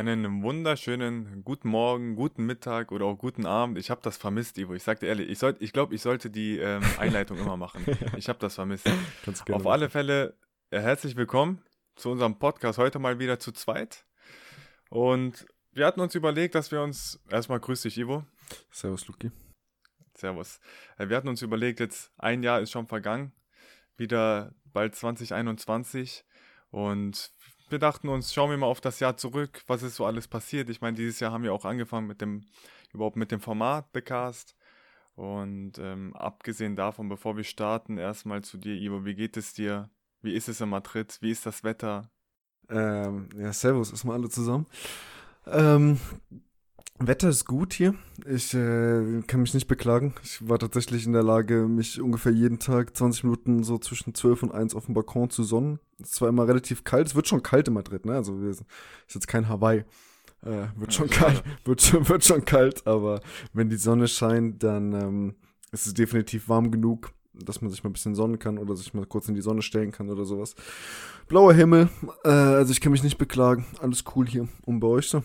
Einen wunderschönen guten Morgen, guten Mittag oder auch guten Abend. Ich habe das vermisst, Ivo. Ich sag dir ehrlich, ich, ich glaube, ich sollte die ähm, Einleitung immer machen. Ich habe das vermisst. Auf alle Fälle äh, herzlich willkommen zu unserem Podcast. Heute mal wieder zu zweit. Und wir hatten uns überlegt, dass wir uns. Erstmal grüß dich, Ivo. Servus, Luki. Servus. Äh, wir hatten uns überlegt, jetzt ein Jahr ist schon vergangen. Wieder bald 2021. Und wir dachten uns, schauen wir mal auf das Jahr zurück, was ist so alles passiert. Ich meine, dieses Jahr haben wir auch angefangen mit dem, überhaupt mit dem Format The Cast. Und ähm, abgesehen davon, bevor wir starten, erstmal zu dir, Ivo, wie geht es dir? Wie ist es in Madrid? Wie ist das Wetter? Ähm, ja, servus, erstmal alle zusammen. Ähm, Wetter ist gut hier. Ich äh, kann mich nicht beklagen. Ich war tatsächlich in der Lage, mich ungefähr jeden Tag 20 Minuten so zwischen 12 und 1 auf dem Balkon zu sonnen. Es ist zwar immer relativ kalt, es wird schon kalt in Madrid, ne? Also ist jetzt kein Hawaii. Äh, wird schon kalt, wird schon, wird schon kalt, aber wenn die Sonne scheint, dann ähm, ist es definitiv warm genug, dass man sich mal ein bisschen sonnen kann oder sich mal kurz in die Sonne stellen kann oder sowas. Blauer Himmel, äh, also ich kann mich nicht beklagen. Alles cool hier. Und bei euch so?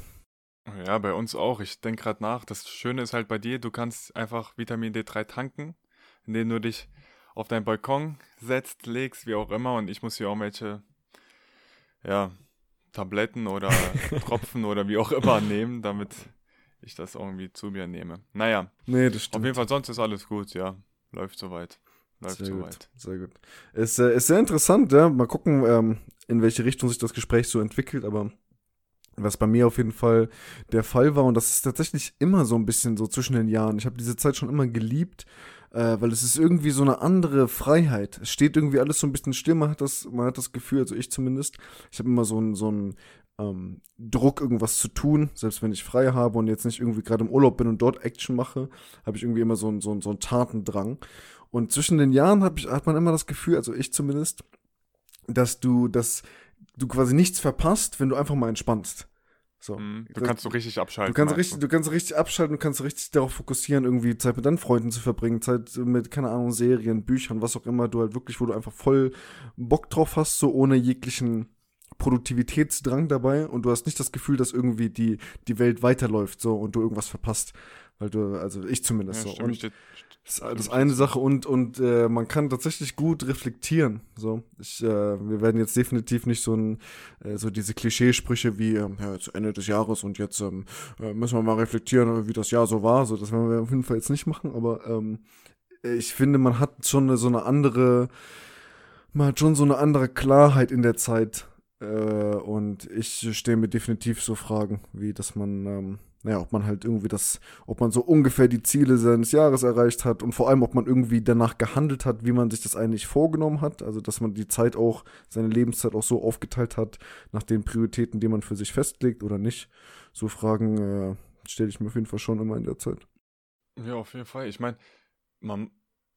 Ja, bei uns auch. Ich denke gerade nach. Das Schöne ist halt bei dir, du kannst einfach Vitamin D3 tanken, indem du dich auf deinen Balkon setzt, legst, wie auch immer. Und ich muss hier auch welche, ja, Tabletten oder Tropfen oder wie auch immer nehmen, damit ich das irgendwie zu mir nehme. Naja, nee, das stimmt. auf jeden Fall, sonst ist alles gut, ja. Läuft soweit. Läuft sehr soweit. Gut, sehr gut. Ist, äh, ist sehr interessant, ja. Mal gucken, ähm, in welche Richtung sich das Gespräch so entwickelt, aber was bei mir auf jeden Fall der Fall war. Und das ist tatsächlich immer so ein bisschen so zwischen den Jahren. Ich habe diese Zeit schon immer geliebt, äh, weil es ist irgendwie so eine andere Freiheit. Es steht irgendwie alles so ein bisschen still. Man hat das, man hat das Gefühl, also ich zumindest, ich habe immer so einen so einen, ähm, Druck, irgendwas zu tun. Selbst wenn ich frei habe und jetzt nicht irgendwie gerade im Urlaub bin und dort Action mache, habe ich irgendwie immer so einen, so einen, so einen Tatendrang. Und zwischen den Jahren hab ich, hat man immer das Gefühl, also ich zumindest, dass du das du quasi nichts verpasst, wenn du einfach mal entspannst. So. Mhm. Du kannst so richtig abschalten. Du kannst richtig, du kannst richtig abschalten, du kannst richtig darauf fokussieren, irgendwie Zeit mit deinen Freunden zu verbringen, Zeit mit, keine Ahnung, Serien, Büchern, was auch immer, du halt wirklich, wo du einfach voll Bock drauf hast, so ohne jeglichen Produktivitätsdrang dabei und du hast nicht das Gefühl, dass irgendwie die, die Welt weiterläuft, so und du irgendwas verpasst. Weil du, also ich zumindest ja, so. Und das, das ist eine Sache und, und äh, man kann tatsächlich gut reflektieren. So, ich, äh, wir werden jetzt definitiv nicht so ein, äh, so diese Klischeesprüche wie, ähm, ja, zu Ende des Jahres und jetzt ähm, äh, müssen wir mal reflektieren, wie das Jahr so war. So, das werden wir auf jeden Fall jetzt nicht machen, aber ähm, ich finde, man hat schon eine, so eine andere, man hat schon so eine andere Klarheit in der Zeit. Äh, und ich stelle mir definitiv so Fragen, wie dass man ähm, naja, ob man halt irgendwie das, ob man so ungefähr die Ziele seines Jahres erreicht hat und vor allem, ob man irgendwie danach gehandelt hat, wie man sich das eigentlich vorgenommen hat. Also, dass man die Zeit auch, seine Lebenszeit auch so aufgeteilt hat, nach den Prioritäten, die man für sich festlegt oder nicht. So Fragen äh, stelle ich mir auf jeden Fall schon immer in der Zeit. Ja, auf jeden Fall. Ich meine, man,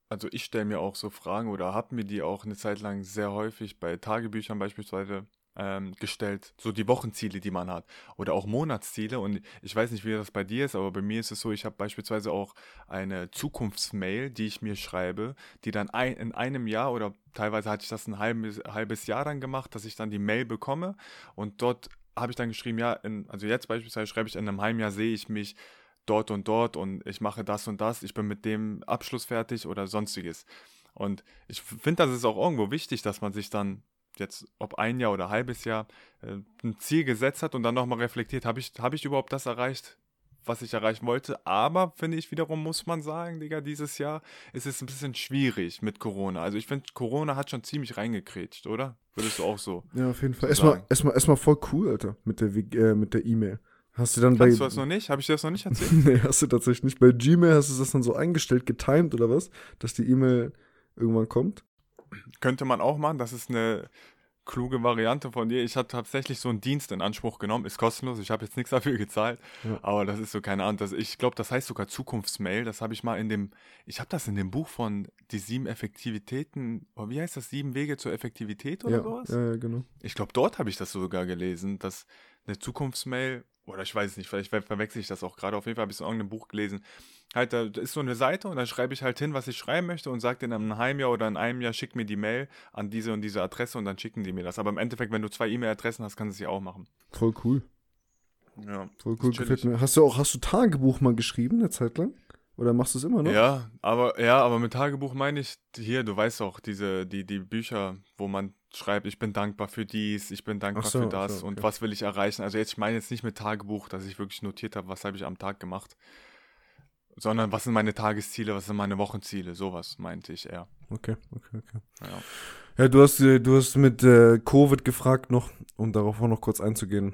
also ich stelle mir auch so Fragen oder habe mir die auch eine Zeit lang sehr häufig bei Tagebüchern beispielsweise ähm, gestellt, so die Wochenziele, die man hat oder auch Monatsziele. Und ich weiß nicht, wie das bei dir ist, aber bei mir ist es so, ich habe beispielsweise auch eine Zukunftsmail, die ich mir schreibe, die dann ein, in einem Jahr oder teilweise hatte ich das ein halbes, halbes Jahr dann gemacht, dass ich dann die Mail bekomme und dort habe ich dann geschrieben, ja, in, also jetzt beispielsweise schreibe ich in einem halben Jahr sehe ich mich dort und dort und ich mache das und das, ich bin mit dem Abschluss fertig oder sonstiges. Und ich finde, das ist auch irgendwo wichtig, dass man sich dann jetzt ob ein Jahr oder ein halbes Jahr äh, ein Ziel gesetzt hat und dann nochmal reflektiert, habe ich, hab ich überhaupt das erreicht, was ich erreichen wollte. Aber finde ich wiederum, muss man sagen, Digga, dieses Jahr ist es ein bisschen schwierig mit Corona. Also ich finde, Corona hat schon ziemlich reingekrätscht, oder? Würdest du auch so? Ja, auf jeden Fall. Erstmal, erstmal, erstmal voll cool, Alter, mit der äh, mit der E-Mail. Hast du dann Kannst bei. du das noch nicht? Habe ich dir das noch nicht erzählt? nee, hast du tatsächlich nicht. Bei Gmail hast du das dann so eingestellt, getimed oder was? Dass die E-Mail irgendwann kommt? Könnte man auch machen. Das ist eine kluge Variante von dir. Ich habe tatsächlich so einen Dienst in Anspruch genommen, ist kostenlos, ich habe jetzt nichts dafür gezahlt, ja. aber das ist so keine Ahnung. Das, ich glaube, das heißt sogar Zukunftsmail. Das habe ich mal in dem, ich habe das in dem Buch von die sieben Effektivitäten, oh, wie heißt das, sieben Wege zur Effektivität oder ja, sowas? Ja, ja, genau. Ich glaube, dort habe ich das sogar gelesen, dass eine Zukunftsmail, oder ich weiß es nicht, vielleicht verwechsel ich das auch gerade, auf jeden Fall habe ich es in irgendeinem Buch gelesen, halt, da ist so eine Seite und dann schreibe ich halt hin, was ich schreiben möchte und sage in einem halben Jahr oder in einem Jahr, schick mir die Mail an diese und diese Adresse und dann schicken die mir das. Aber im Endeffekt, wenn du zwei E-Mail-Adressen hast, kannst du es ja auch machen. Voll cool. Ja. Voll cool, gefällt mir. Hast du auch, hast du Tagebuch mal geschrieben, eine Zeit lang? Oder machst du es immer noch? Ja, aber ja, aber mit Tagebuch meine ich hier, du weißt auch, diese, die, die Bücher, wo man schreibt, ich bin dankbar für dies, ich bin dankbar so, für das so, und okay. was will ich erreichen. Also jetzt, ich meine jetzt nicht mit Tagebuch, dass ich wirklich notiert habe, was habe ich am Tag gemacht, sondern was sind meine Tagesziele, was sind meine Wochenziele, sowas meinte ich eher. Okay, okay, okay. Ja. Ja, du hast, äh, du hast mit äh, Covid gefragt noch, um darauf auch noch kurz einzugehen.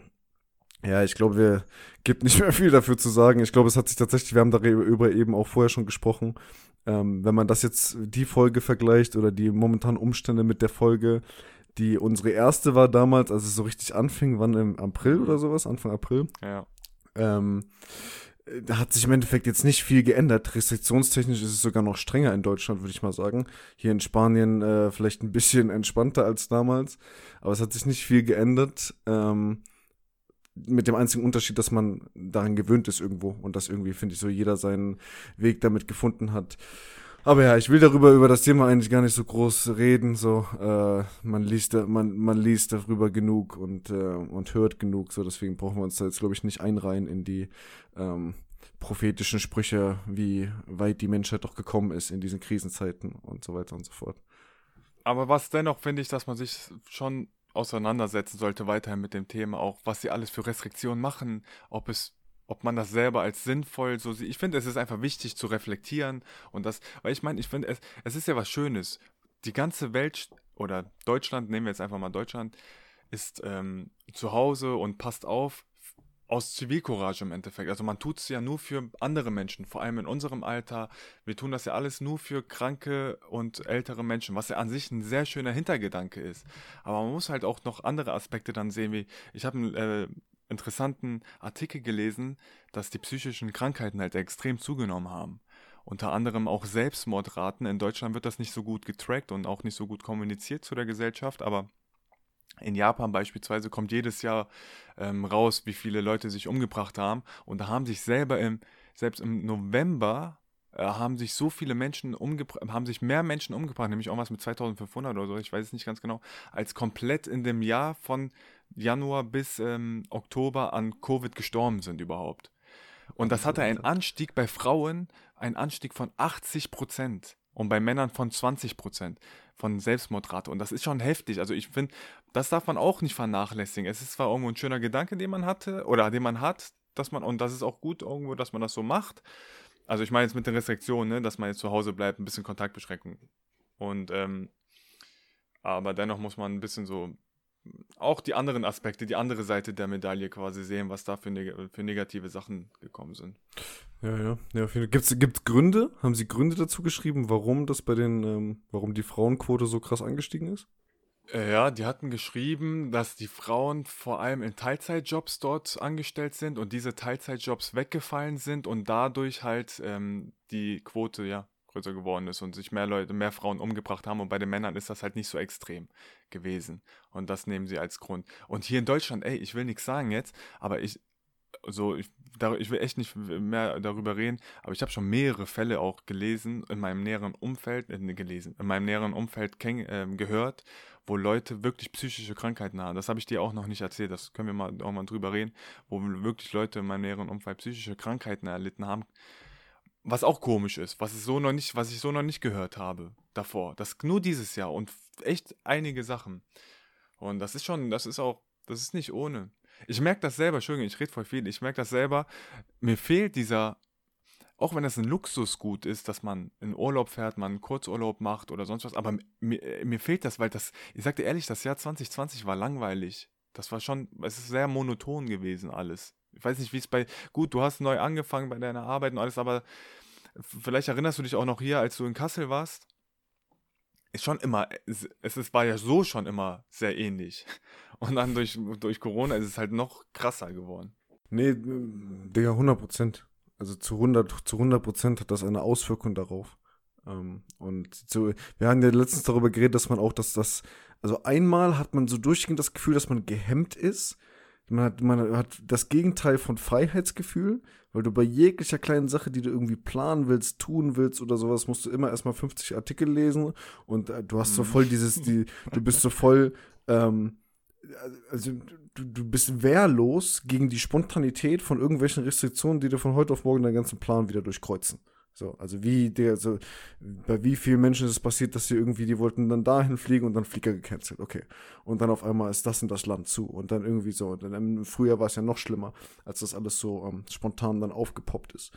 Ja, ich glaube, wir gibt nicht mehr viel dafür zu sagen. Ich glaube, es hat sich tatsächlich, wir haben darüber eben auch vorher schon gesprochen. Ähm, wenn man das jetzt die Folge vergleicht oder die momentanen Umstände mit der Folge, die unsere erste war damals, als es so richtig anfing, wann im April oder sowas, Anfang April, Ja. ähm, da hat sich im Endeffekt jetzt nicht viel geändert. Restriktionstechnisch ist es sogar noch strenger in Deutschland, würde ich mal sagen. Hier in Spanien äh, vielleicht ein bisschen entspannter als damals. Aber es hat sich nicht viel geändert. Ähm, mit dem einzigen Unterschied, dass man daran gewöhnt ist irgendwo und dass irgendwie, finde ich, so jeder seinen Weg damit gefunden hat. Aber ja, ich will darüber, über das Thema eigentlich gar nicht so groß reden. So, äh, man liest, man, man liest darüber genug und, äh, und hört genug. So, deswegen brauchen wir uns da jetzt, glaube ich, nicht einreihen in die ähm, prophetischen Sprüche, wie weit die Menschheit doch gekommen ist in diesen Krisenzeiten und so weiter und so fort. Aber was dennoch finde ich, dass man sich schon auseinandersetzen sollte weiterhin mit dem Thema, auch was sie alles für Restriktionen machen, ob es, ob man das selber als sinnvoll so sieht. Ich finde, es ist einfach wichtig zu reflektieren und das, weil ich meine, ich finde, es, es ist ja was Schönes. Die ganze Welt oder Deutschland, nehmen wir jetzt einfach mal Deutschland, ist ähm, zu Hause und passt auf aus Zivilcourage im Endeffekt. Also man tut es ja nur für andere Menschen, vor allem in unserem Alter. Wir tun das ja alles nur für kranke und ältere Menschen, was ja an sich ein sehr schöner Hintergedanke ist. Aber man muss halt auch noch andere Aspekte dann sehen, wie ich habe einen äh, interessanten Artikel gelesen, dass die psychischen Krankheiten halt extrem zugenommen haben. Unter anderem auch Selbstmordraten. In Deutschland wird das nicht so gut getrackt und auch nicht so gut kommuniziert zu der Gesellschaft, aber in Japan beispielsweise kommt jedes Jahr ähm, raus, wie viele Leute sich umgebracht haben. Und da haben sich selber im, selbst im November, äh, haben sich so viele Menschen umgebracht, haben sich mehr Menschen umgebracht, nämlich irgendwas mit 2500 oder so, ich weiß es nicht ganz genau, als komplett in dem Jahr von Januar bis ähm, Oktober an Covid gestorben sind überhaupt. Und das hatte einen Anstieg bei Frauen, einen Anstieg von 80 Prozent und bei Männern von 20 Prozent von Selbstmordrate. Und das ist schon heftig. Also ich finde, das darf man auch nicht vernachlässigen. Es ist zwar irgendwo ein schöner Gedanke, den man hatte oder den man hat, dass man, und das ist auch gut irgendwo, dass man das so macht. Also ich meine jetzt mit den Restriktionen, ne, dass man jetzt zu Hause bleibt, ein bisschen Kontaktbeschränkung. Und ähm, aber dennoch muss man ein bisschen so auch die anderen Aspekte, die andere Seite der Medaille quasi sehen, was da für, neg für negative Sachen gekommen sind. Ja, ja. ja Gibt es Gründe? Haben Sie Gründe dazu geschrieben, warum das bei den, ähm, warum die Frauenquote so krass angestiegen ist? Äh, Ja, die hatten geschrieben, dass die Frauen vor allem in Teilzeitjobs dort angestellt sind und diese Teilzeitjobs weggefallen sind und dadurch halt ähm, die Quote ja größer geworden ist und sich mehr Leute, mehr Frauen umgebracht haben und bei den Männern ist das halt nicht so extrem gewesen und das nehmen sie als Grund. Und hier in Deutschland, ey, ich will nichts sagen jetzt, aber ich so, ich, ich will echt nicht mehr darüber reden, aber ich habe schon mehrere Fälle auch gelesen in meinem näheren Umfeld, äh, gelesen, in meinem näheren Umfeld ähm, gehört, wo Leute wirklich psychische Krankheiten haben. Das habe ich dir auch noch nicht erzählt, das können wir mal auch mal drüber reden, wo wirklich Leute in meinem näheren Umfeld psychische Krankheiten erlitten haben. Was auch komisch ist, was ich so noch nicht, was ich so noch nicht gehört habe davor. Das nur dieses Jahr und echt einige Sachen. Und das ist schon, das ist auch, das ist nicht ohne. Ich merke das selber, Entschuldigung, ich rede voll viel, ich merke das selber, mir fehlt dieser, auch wenn das ein Luxusgut ist, dass man in Urlaub fährt, man einen Kurzurlaub macht oder sonst was, aber mir, mir fehlt das, weil das, ich sag dir ehrlich, das Jahr 2020 war langweilig. Das war schon, es ist sehr monoton gewesen alles. Ich weiß nicht, wie es bei, gut, du hast neu angefangen bei deiner Arbeit und alles, aber vielleicht erinnerst du dich auch noch hier, als du in Kassel warst. Ist schon immer, es, es war ja so schon immer sehr ähnlich. Und dann durch, durch Corona ist es halt noch krasser geworden. Nee, Digga, 100 Prozent. Also zu 100, zu 100 Prozent hat das eine Auswirkung darauf. Ähm, und so, wir haben ja letztens darüber geredet, dass man auch, dass das, also einmal hat man so durchgehend das Gefühl, dass man gehemmt ist. Man hat, man hat das Gegenteil von Freiheitsgefühl, weil du bei jeglicher kleinen Sache, die du irgendwie planen willst, tun willst oder sowas, musst du immer erstmal 50 Artikel lesen und äh, du hast so Mhm. voll dieses, die, du bist so voll, ähm, also du, du bist wehrlos gegen die Spontanität von irgendwelchen Restriktionen, die dir von heute auf morgen deinen ganzen Plan wieder durchkreuzen. So, also wie der, so, bei wie vielen Menschen ist es passiert, dass sie irgendwie, die wollten dann dahin fliegen und dann Flieger gecancelt, okay. Und dann auf einmal ist das in das Land zu und dann irgendwie so. Und dann im Frühjahr war es ja noch schlimmer, als das alles so ähm, spontan dann aufgepoppt ist.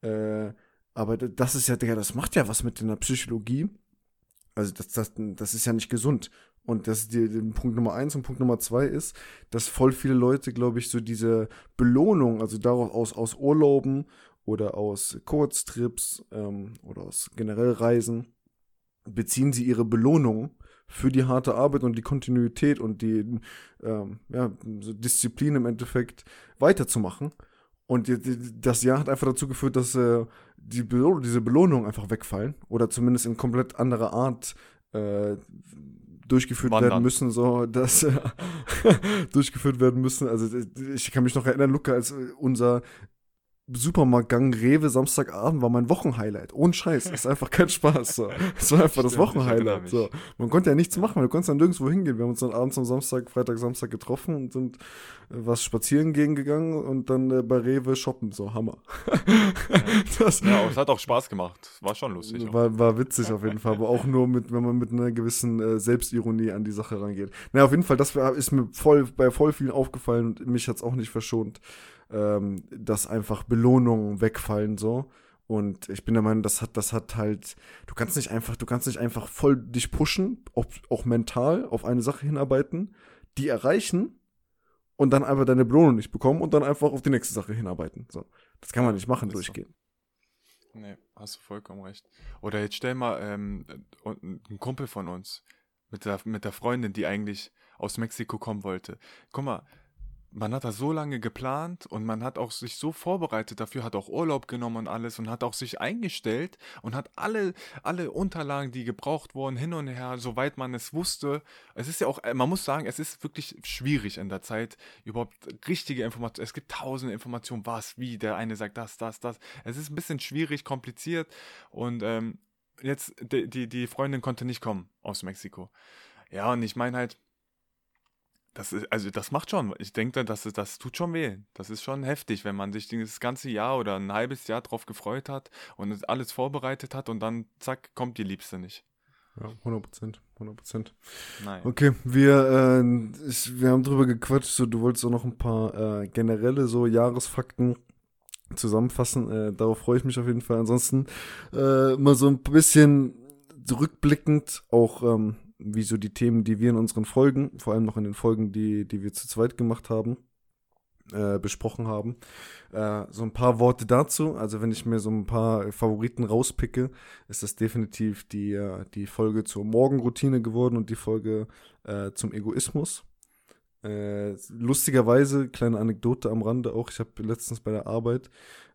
Äh, aber das ist ja, Digga, das macht ja was mit der Psychologie. Also das, das, das ist ja nicht gesund. Und das ist die, die Punkt Nummer eins und Punkt Nummer zwei ist, dass voll viele Leute, glaube ich, so diese Belohnung, also daraus aus, aus Urlauben oder aus Kurztrips ähm, oder aus generell Reisen, beziehen sie ihre Belohnung für die harte Arbeit und die Kontinuität und die ähm, ja, Disziplin im Endeffekt weiterzumachen. Und das Jahr hat einfach dazu geführt, dass äh, die Beloh diese Belohnungen einfach wegfallen oder zumindest in komplett anderer Art äh, durchgeführt Wandern. werden müssen, so dass durchgeführt werden müssen. Also ich kann mich noch erinnern, Luca, als unser Supermarktgang Rewe Samstagabend war mein Wochenhighlight. Ohne Scheiß. Ist einfach kein Spaß. So. Es war einfach Stimmt, das Wochenhighlight. So. Man konnte ja nichts machen, du konntest dann nirgendwo hingehen. Wir haben uns dann abends am Samstag, Freitag, Samstag getroffen und sind äh, was spazieren gehen gegangen und dann äh, bei Rewe shoppen. So, Hammer. das, ja, es hat auch Spaß gemacht. War schon lustig. War, war witzig auf jeden Fall, aber auch nur mit, wenn man mit einer gewissen äh, Selbstironie an die Sache rangeht. Na, auf jeden Fall, das ist mir voll bei voll vielen aufgefallen und mich hat es auch nicht verschont ähm, dass einfach Belohnungen wegfallen so. Und ich bin der Meinung, das hat, das hat halt, du kannst nicht einfach, du kannst nicht einfach voll dich pushen, auch, auch mental auf eine Sache hinarbeiten, die erreichen und dann einfach deine Belohnung nicht bekommen und dann einfach auf die nächste Sache hinarbeiten. So. Das kann man nicht machen, durchgehen. So. Nee, hast du vollkommen recht. Oder jetzt stell mal ähm, ein Kumpel von uns mit der, mit der Freundin, die eigentlich aus Mexiko kommen wollte. Guck mal, man hat da so lange geplant und man hat auch sich so vorbereitet dafür, hat auch Urlaub genommen und alles und hat auch sich eingestellt und hat alle, alle Unterlagen, die gebraucht wurden, hin und her, soweit man es wusste. Es ist ja auch, man muss sagen, es ist wirklich schwierig in der Zeit, überhaupt richtige Informationen. Es gibt tausende Informationen, was, wie, der eine sagt das, das, das. Es ist ein bisschen schwierig, kompliziert und ähm, jetzt, die, die, die Freundin konnte nicht kommen aus Mexiko. Ja, und ich meine halt, das ist, also das macht schon. Ich denke, das, das tut schon weh. Das ist schon heftig, wenn man sich das ganze Jahr oder ein halbes Jahr drauf gefreut hat und alles vorbereitet hat und dann zack, kommt die Liebste nicht. Ja, 100 Prozent, 100 Prozent. Okay, wir, äh, ich, wir haben drüber gequatscht, so, du wolltest auch noch ein paar äh, generelle so Jahresfakten zusammenfassen. Äh, darauf freue ich mich auf jeden Fall. Ansonsten äh, mal so ein bisschen zurückblickend auch ähm, wie so die Themen, die wir in unseren Folgen, vor allem noch in den Folgen, die, die wir zu zweit gemacht haben, äh, besprochen haben. Äh, so ein paar Worte dazu. Also wenn ich mir so ein paar Favoriten rauspicke, ist das definitiv die, äh, die Folge zur Morgenroutine geworden und die Folge äh, zum Egoismus. Äh, lustigerweise, kleine Anekdote am Rande auch, ich habe letztens bei der Arbeit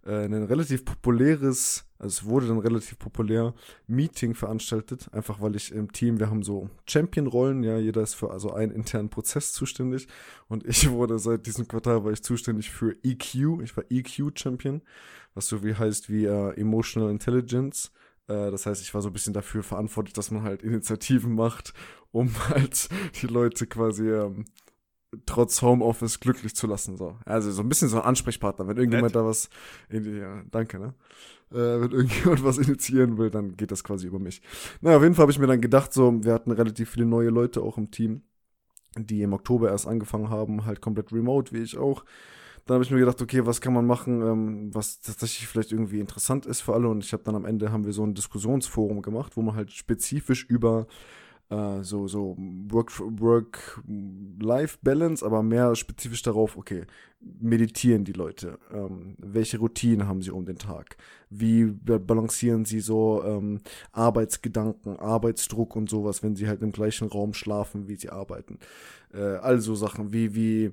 äh, ein relativ populäres, also es wurde dann relativ populär, Meeting veranstaltet, einfach weil ich im Team, wir haben so Champion-Rollen, ja, jeder ist für also einen internen Prozess zuständig. Und ich wurde seit diesem Quartal, war ich zuständig für EQ, ich war EQ-Champion, was so wie heißt wie äh, Emotional Intelligence, äh, das heißt, ich war so ein bisschen dafür verantwortlich, dass man halt Initiativen macht, um halt die Leute quasi ähm, trotz Homeoffice glücklich zu lassen. So. Also so ein bisschen so ein Ansprechpartner. Wenn irgendjemand Nett. da was, ja, danke, ne? Äh, wenn irgendjemand was initiieren will, dann geht das quasi über mich. Na, auf jeden Fall habe ich mir dann gedacht, so, wir hatten relativ viele neue Leute auch im Team, die im Oktober erst angefangen haben, halt komplett remote, wie ich auch. Dann habe ich mir gedacht, okay, was kann man machen, ähm, was tatsächlich vielleicht irgendwie interessant ist für alle. Und ich habe dann am Ende haben wir so ein Diskussionsforum gemacht, wo man halt spezifisch über äh, so, so Work-Life-Balance, aber mehr spezifisch darauf, okay, meditieren die Leute? Ähm, welche Routinen haben sie um den Tag? Wie balancieren sie so ähm, Arbeitsgedanken, Arbeitsdruck und sowas, wenn sie halt im gleichen Raum schlafen, wie sie arbeiten? Äh, also Sachen, wie, wie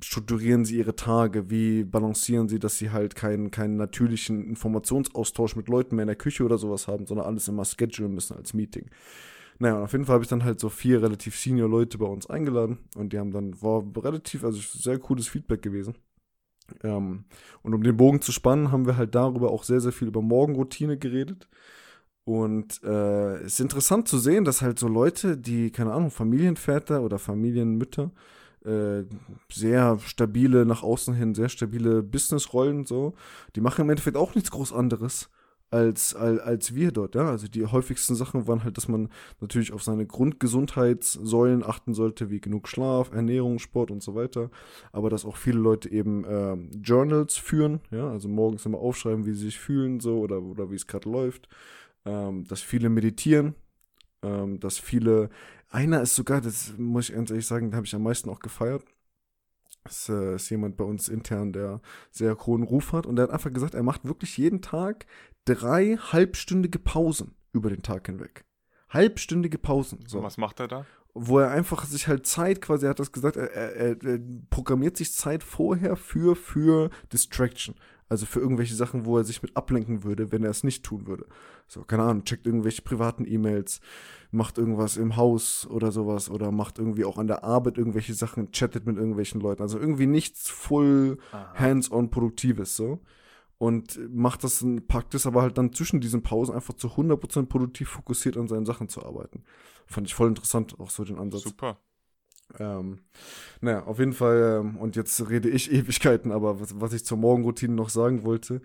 strukturieren sie ihre Tage? Wie balancieren sie, dass sie halt keinen, keinen natürlichen Informationsaustausch mit Leuten mehr in der Küche oder sowas haben, sondern alles immer schedulen müssen als Meeting? Naja, auf jeden Fall habe ich dann halt so vier relativ senior Leute bei uns eingeladen und die haben dann, war relativ, also sehr cooles Feedback gewesen. Ähm, und um den Bogen zu spannen, haben wir halt darüber auch sehr, sehr viel über Morgenroutine geredet. Und äh, es ist interessant zu sehen, dass halt so Leute, die, keine Ahnung, Familienväter oder Familienmütter, äh, sehr stabile, nach außen hin sehr stabile Businessrollen, so, die machen im Endeffekt auch nichts groß anderes als, als, als wir dort, ja. Also die häufigsten Sachen waren halt, dass man natürlich auf seine Grundgesundheitssäulen achten sollte, wie genug Schlaf, Ernährung, Sport und so weiter. Aber dass auch viele Leute eben äh, Journals führen, ja, also morgens immer aufschreiben, wie sie sich fühlen, so oder, oder wie es gerade läuft ähm, dass viele meditieren, ähm, dass viele, einer ist sogar, das muss ich ganz ehrlich sagen, da habe ich am meisten auch gefeiert. Das äh, ist jemand bei uns intern, der sehr hohen Ruf hat und der hat einfach gesagt, er macht wirklich jeden Tag drei halbstündige Pausen über den Tag hinweg. Halbstündige Pausen. So. Und was macht er da? wo er einfach sich halt Zeit quasi, er hat das gesagt, er, er, er, programmiert sich Zeit vorher für, für Distraction. Also für irgendwelche Sachen, wo er sich mit ablenken würde, wenn er es nicht tun würde. So, keine Ahnung, checkt irgendwelche privaten E-Mails, macht irgendwas im Haus oder sowas oder macht irgendwie auch an der Arbeit irgendwelche Sachen, chattet mit irgendwelchen Leuten. Also irgendwie nichts full hands-on produktives so. Und macht das, packt es aber halt dann zwischen diesen Pausen einfach zu 100% produktiv fokussiert an seinen Sachen zu arbeiten. Fand ich voll interessant, auch so den Ansatz. Super. Ähm, naja, auf jeden Fall, ähm, und jetzt rede ich Ewigkeiten, aber was, was ich zur Morgenroutine noch sagen wollte,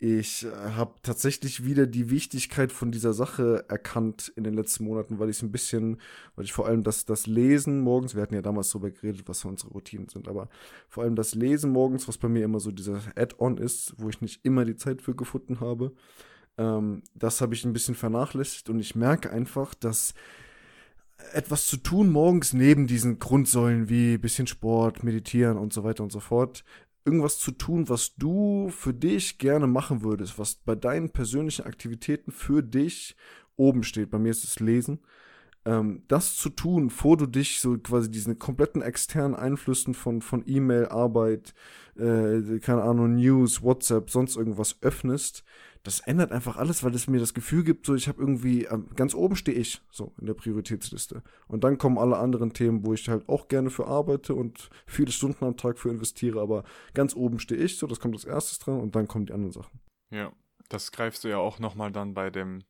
ich äh, habe tatsächlich wieder die Wichtigkeit von dieser Sache erkannt in den letzten Monaten, weil ich es ein bisschen, weil ich vor allem das, das Lesen morgens, wir hatten ja damals darüber geredet, was unsere Routinen sind, aber vor allem das Lesen morgens, was bei mir immer so dieser Add-on ist, wo ich nicht immer die Zeit für gefunden habe, ähm, das habe ich ein bisschen vernachlässigt und ich merke einfach, dass etwas zu tun morgens neben diesen Grundsäulen wie bisschen Sport, meditieren und so weiter und so fort. Irgendwas zu tun, was du für dich gerne machen würdest, was bei deinen persönlichen Aktivitäten für dich oben steht. Bei mir ist es Lesen. Ähm, das zu tun, vor du dich so quasi diesen kompletten externen Einflüssen von, von E-Mail, Arbeit, äh, keine Ahnung, News, WhatsApp, sonst irgendwas öffnest, das ändert einfach alles, weil es mir das Gefühl gibt, so ich habe irgendwie, ähm, ganz oben stehe ich, so in der Prioritätsliste. Und dann kommen alle anderen Themen, wo ich halt auch gerne für arbeite und viele Stunden am Tag für investiere, aber ganz oben stehe ich, so das kommt als erstes dran und dann kommen die anderen Sachen. Ja, das greifst du ja auch nochmal dann bei dem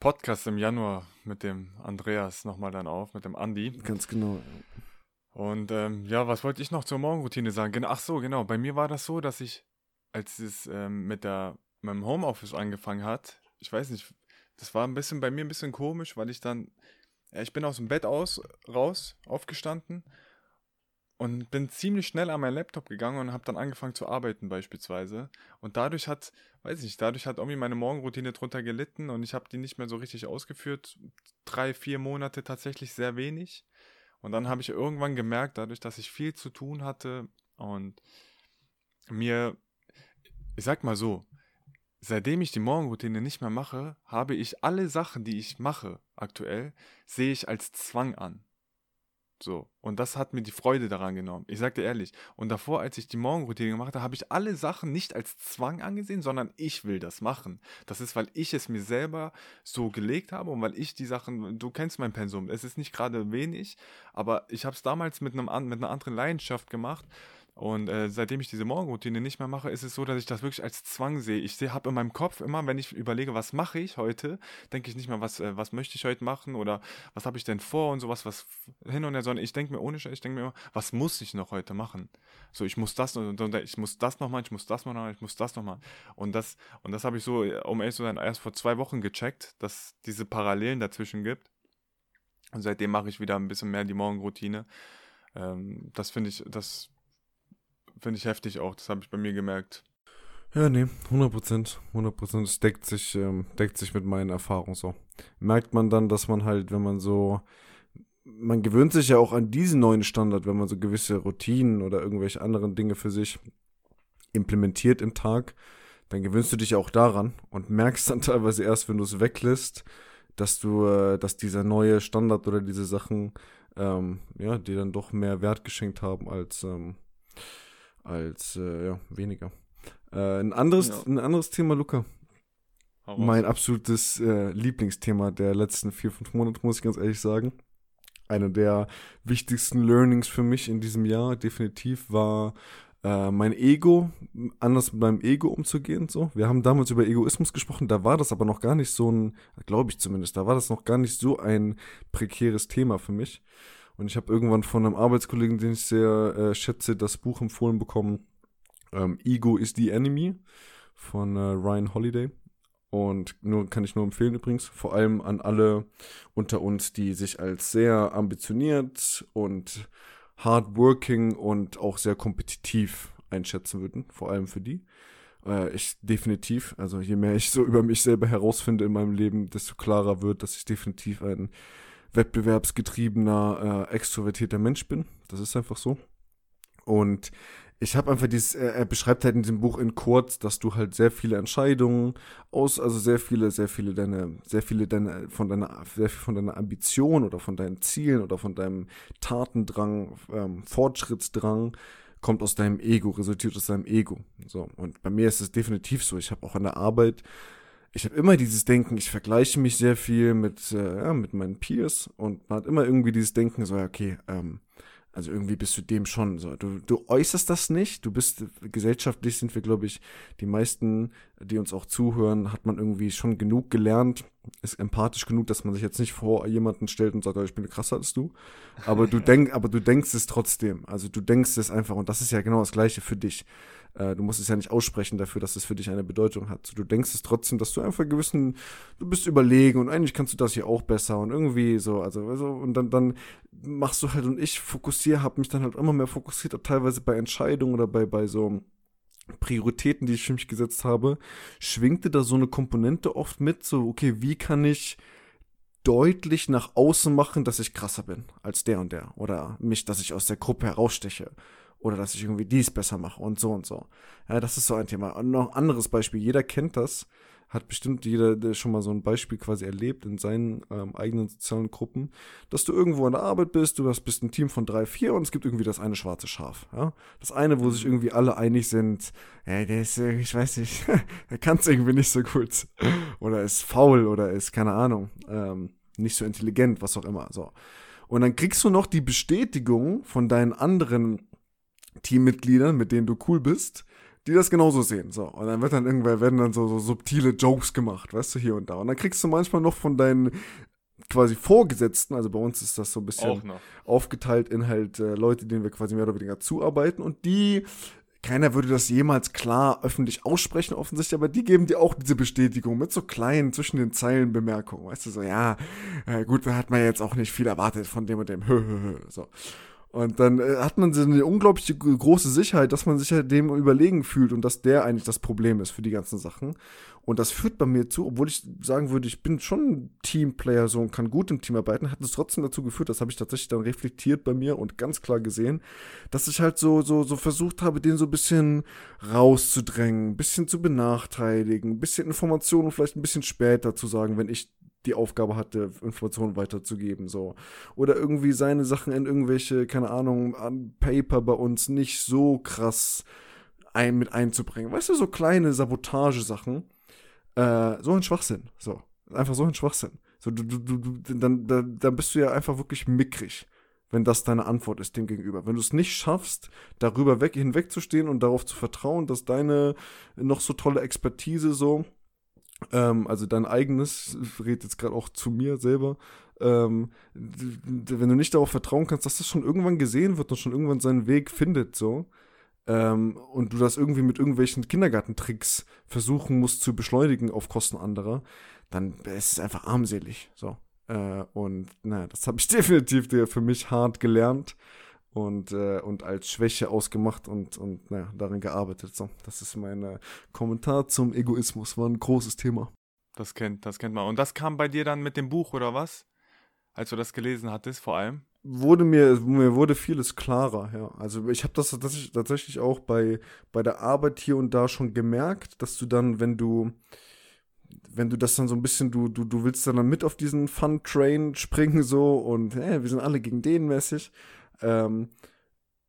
Podcast im Januar mit dem Andreas nochmal dann auf, mit dem Andi. Ganz genau. Und ähm, ja, was wollte ich noch zur Morgenroutine sagen? ach so, genau. Bei mir war das so, dass ich, als es ähm, mit der meinem Homeoffice angefangen hat, ich weiß nicht, das war ein bisschen bei mir ein bisschen komisch, weil ich dann, ich bin aus dem Bett aus, raus, aufgestanden und bin ziemlich schnell an meinen Laptop gegangen und habe dann angefangen zu arbeiten beispielsweise. Und dadurch hat, weiß ich nicht, dadurch hat irgendwie meine Morgenroutine drunter gelitten und ich habe die nicht mehr so richtig ausgeführt. Drei, vier Monate tatsächlich sehr wenig. Und dann habe ich irgendwann gemerkt, dadurch, dass ich viel zu tun hatte und mir, ich sag mal so, seitdem ich die Morgenroutine nicht mehr mache, habe ich alle Sachen, die ich mache aktuell, sehe ich als Zwang an. So. Und das hat mir die Freude daran genommen. Ich sag dir ehrlich. Und davor, als ich die Morgenroutine gemacht habe, habe ich alle Sachen nicht als Zwang angesehen, sondern ich will das machen. Das ist, weil ich es mir selber so gelegt habe und weil ich die Sachen, du kennst mein Pensum. Es ist nicht gerade wenig, aber ich habe es damals mit, einem, mit einer anderen Leidenschaft gemacht und äh, seitdem ich diese Morgenroutine nicht mehr mache, ist es so, dass ich das wirklich als Zwang sehe. Ich habe in meinem Kopf immer, wenn ich überlege, was mache ich heute, denke ich nicht mehr, was, äh, was möchte ich heute machen oder was habe ich denn vor und sowas, was hin und her, sondern ich denke mir ohne Scheiß, ich denke mir immer, was muss ich noch heute machen? So, ich muss das und, und ich muss das noch machen, ich muss das noch machen, ich muss das noch. Und das, und das habe ich so, um ehrlich zu sein, erst vor zwei Wochen gecheckt, dass diese Parallelen dazwischen gibt. Und seitdem mache ich wieder ein bisschen mehr die Morgenroutine. Ähm, das finde ich, das finde ich heftig auch. Das habe ich bei mir gemerkt. Ja, nee, 100 Prozent. 100 Prozent. Es deckt sich, ähm, deckt sich mit meinen Erfahrungen so. Merkt man dann, dass man halt, wenn man so, man gewöhnt sich ja auch an diesen neuen Standard, wenn man so gewisse Routinen oder irgendwelche anderen Dinge für sich implementiert im Tag, dann gewöhnst du dich auch daran und merkst dann teilweise erst, wenn du es weglässt, dass du, äh, dass dieser neue Standard oder diese Sachen, ähm, ja, dir dann doch mehr Wert geschenkt haben als, ähm, als äh, ja, weniger. Äh, ein, anderes, ja. ein anderes Thema, Luca. Mein absolutes äh, Lieblingsthema der letzten vier, fünf Monate, muss ich ganz ehrlich sagen. Eine der wichtigsten Learnings für mich in diesem Jahr definitiv war äh, mein Ego, anders mit meinem Ego umzugehen. So, wir haben damals über Egoismus gesprochen, da war das aber noch gar nicht so ein, glaube ich zumindest, da war das noch gar nicht so ein prekäres Thema für mich. Und ich habe irgendwann von einem Arbeitskollegen, den ich sehr äh, schätze, das Buch empfohlen bekommen. Ähm, Ego is the Enemy von äh, Ryan Holiday. Und nur kann ich nur empfehlen übrigens, vor allem an alle unter uns, die sich als sehr ambitioniert und hardworking und auch sehr kompetitiv einschätzen würden, vor allem für die. Äh, ich definitiv, also je mehr ich so über mich selber herausfinde in meinem Leben, desto klarer wird, dass ich definitiv ein wettbewerbsgetriebener, äh, extrovertierter Mensch bin. Das ist einfach so. Und ich habe einfach dieses, er beschreibt halt in diesem Buch in kurz, dass du halt sehr viele Entscheidungen aus, also sehr viele, sehr viele deine, sehr viele deine, von deiner, sehr viel von deiner Ambition oder von deinen Zielen oder von deinem Tatendrang, ähm, Fortschrittsdrang kommt aus deinem Ego, resultiert aus deinem Ego. So. Und bei mir ist es definitiv so. Ich habe auch an der Arbeit, ich habe immer dieses Denken, ich vergleiche mich sehr viel mit, äh, ja, mit meinen Peers und man hat immer irgendwie dieses Denken, so, ja, okay, ähm, also irgendwie bist du dem schon so. Du, du äußerst das nicht. Du bist, gesellschaftlich sind wir, glaube ich, die meisten, die uns auch zuhören, hat man irgendwie schon genug gelernt, ist empathisch genug, dass man sich jetzt nicht vor jemanden stellt und sagt, oh, ich bin krasser als du. Aber du denk, aber du denkst es trotzdem. Also du denkst es einfach und das ist ja genau das Gleiche für dich. Äh, du musst es ja nicht aussprechen dafür, dass es für dich eine Bedeutung hat. Du denkst es trotzdem, dass du einfach gewissen, du bist überlegen und eigentlich kannst du das hier auch besser und irgendwie so, also, also und dann, dann machst du halt und ich fokussiere, habe mich dann halt immer mehr fokussiert, teilweise bei Entscheidungen oder bei, bei so Prioritäten, die ich für mich gesetzt habe, schwingte da so eine Komponente oft mit, so, okay, wie kann ich deutlich nach außen machen, dass ich krasser bin als der und der oder mich, dass ich aus der Gruppe heraussteche oder dass ich irgendwie dies besser mache und so und so. Ja, das ist so ein Thema. Und noch ein anderes Beispiel. Jeder kennt das. Hat bestimmt jeder der schon mal so ein Beispiel quasi erlebt in seinen ähm, eigenen sozialen Gruppen, dass du irgendwo an der Arbeit bist, du hast bist ein Team von drei, vier und es gibt irgendwie das eine schwarze Schaf. Ja? Das eine, wo sich irgendwie alle einig sind, ja, der ist, ich weiß nicht, der kann es irgendwie nicht so gut. Oder ist faul oder ist, keine Ahnung, ähm, nicht so intelligent, was auch immer. So. Und dann kriegst du noch die Bestätigung von deinen anderen Teammitgliedern, mit denen du cool bist, die das genauso sehen. So. Und dann wird dann irgendwann werden dann so, so subtile Jokes gemacht, weißt du, hier und da. Und dann kriegst du manchmal noch von deinen quasi Vorgesetzten, also bei uns ist das so ein bisschen aufgeteilt in halt äh, Leute, denen wir quasi mehr oder weniger zuarbeiten und die keiner würde das jemals klar öffentlich aussprechen, offensichtlich, aber die geben dir auch diese Bestätigung mit so kleinen zwischen den Zeilen Bemerkungen. Weißt du, so, ja, äh, gut, da hat man jetzt auch nicht viel erwartet von dem und dem. so. Und dann äh, hat man so eine unglaubliche große Sicherheit, dass man sich ja dem überlegen fühlt und dass der eigentlich das Problem ist für die ganzen Sachen. Und das führt bei mir zu, obwohl ich sagen würde, ich bin schon ein Teamplayer so und kann gut im Team arbeiten, hat es trotzdem dazu geführt, das habe ich tatsächlich dann reflektiert bei mir und ganz klar gesehen, dass ich halt so, so, so versucht habe, den so ein bisschen rauszudrängen, ein bisschen zu benachteiligen, ein bisschen Informationen vielleicht ein bisschen später zu sagen, wenn ich die Aufgabe hatte, Informationen weiterzugeben, so. Oder irgendwie seine Sachen in irgendwelche, keine Ahnung, an Paper bei uns nicht so krass ein, mit einzubringen. Weißt du, so kleine Sabotagesachen. Äh, so ein Schwachsinn, so. Einfach so ein Schwachsinn. So, du, du, du, dann, dann, dann bist du ja einfach wirklich mickrig, wenn das deine Antwort ist dem gegenüber. Wenn du es nicht schaffst, darüber weg, hinwegzustehen und darauf zu vertrauen, dass deine noch so tolle Expertise so ähm, also dein eigenes, redet jetzt gerade auch zu mir selber, ähm, wenn du nicht darauf vertrauen kannst, dass das schon irgendwann gesehen wird und schon irgendwann seinen Weg findet, so, ähm, und du das irgendwie mit irgendwelchen Kindergartentricks versuchen musst zu beschleunigen auf Kosten anderer, dann ist es einfach armselig, so. Äh, und naja, das habe ich definitiv für mich hart gelernt und, äh, und als Schwäche ausgemacht und, und naja, darin gearbeitet. So, das ist mein äh, Kommentar zum Egoismus. War ein großes Thema. Das kennt, das kennt man. Und das kam bei dir dann mit dem Buch oder was? Als du das gelesen hattest, vor allem? Wurde mir, mir wurde vieles klarer, ja. Also ich habe das tatsächlich, tatsächlich auch bei, bei der Arbeit hier und da schon gemerkt, dass du dann, wenn du, wenn du das dann so ein bisschen, du, du, du willst dann mit auf diesen Fun-Train springen so und hey, wir sind alle gegen den mäßig. Ähm,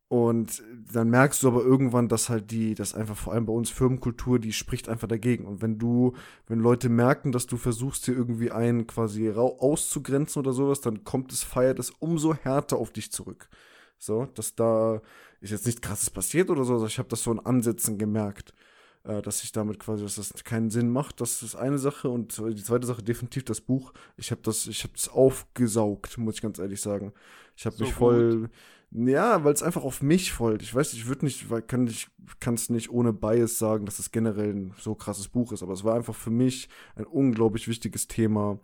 und dann merkst du aber irgendwann, dass halt die, dass einfach vor allem bei uns Firmenkultur, die spricht einfach dagegen. Und wenn du, wenn Leute merken, dass du versuchst, hier irgendwie einen quasi auszugrenzen oder sowas, dann kommt es, feiert es umso härter auf dich zurück. So, dass da ist jetzt nichts krasses passiert oder so, ich habe das so in Ansätzen gemerkt, äh, dass ich damit quasi, dass das keinen Sinn macht. Das ist eine Sache und die zweite Sache definitiv das Buch. Ich habe das, ich habe das aufgesaugt, muss ich ganz ehrlich sagen. Ich habe so mich voll, gut. ja, weil es einfach auf mich folgt. Ich weiß, ich würde nicht, weil kann ich kann es nicht ohne Bias sagen, dass es generell ein so krasses Buch ist, aber es war einfach für mich ein unglaublich wichtiges Thema,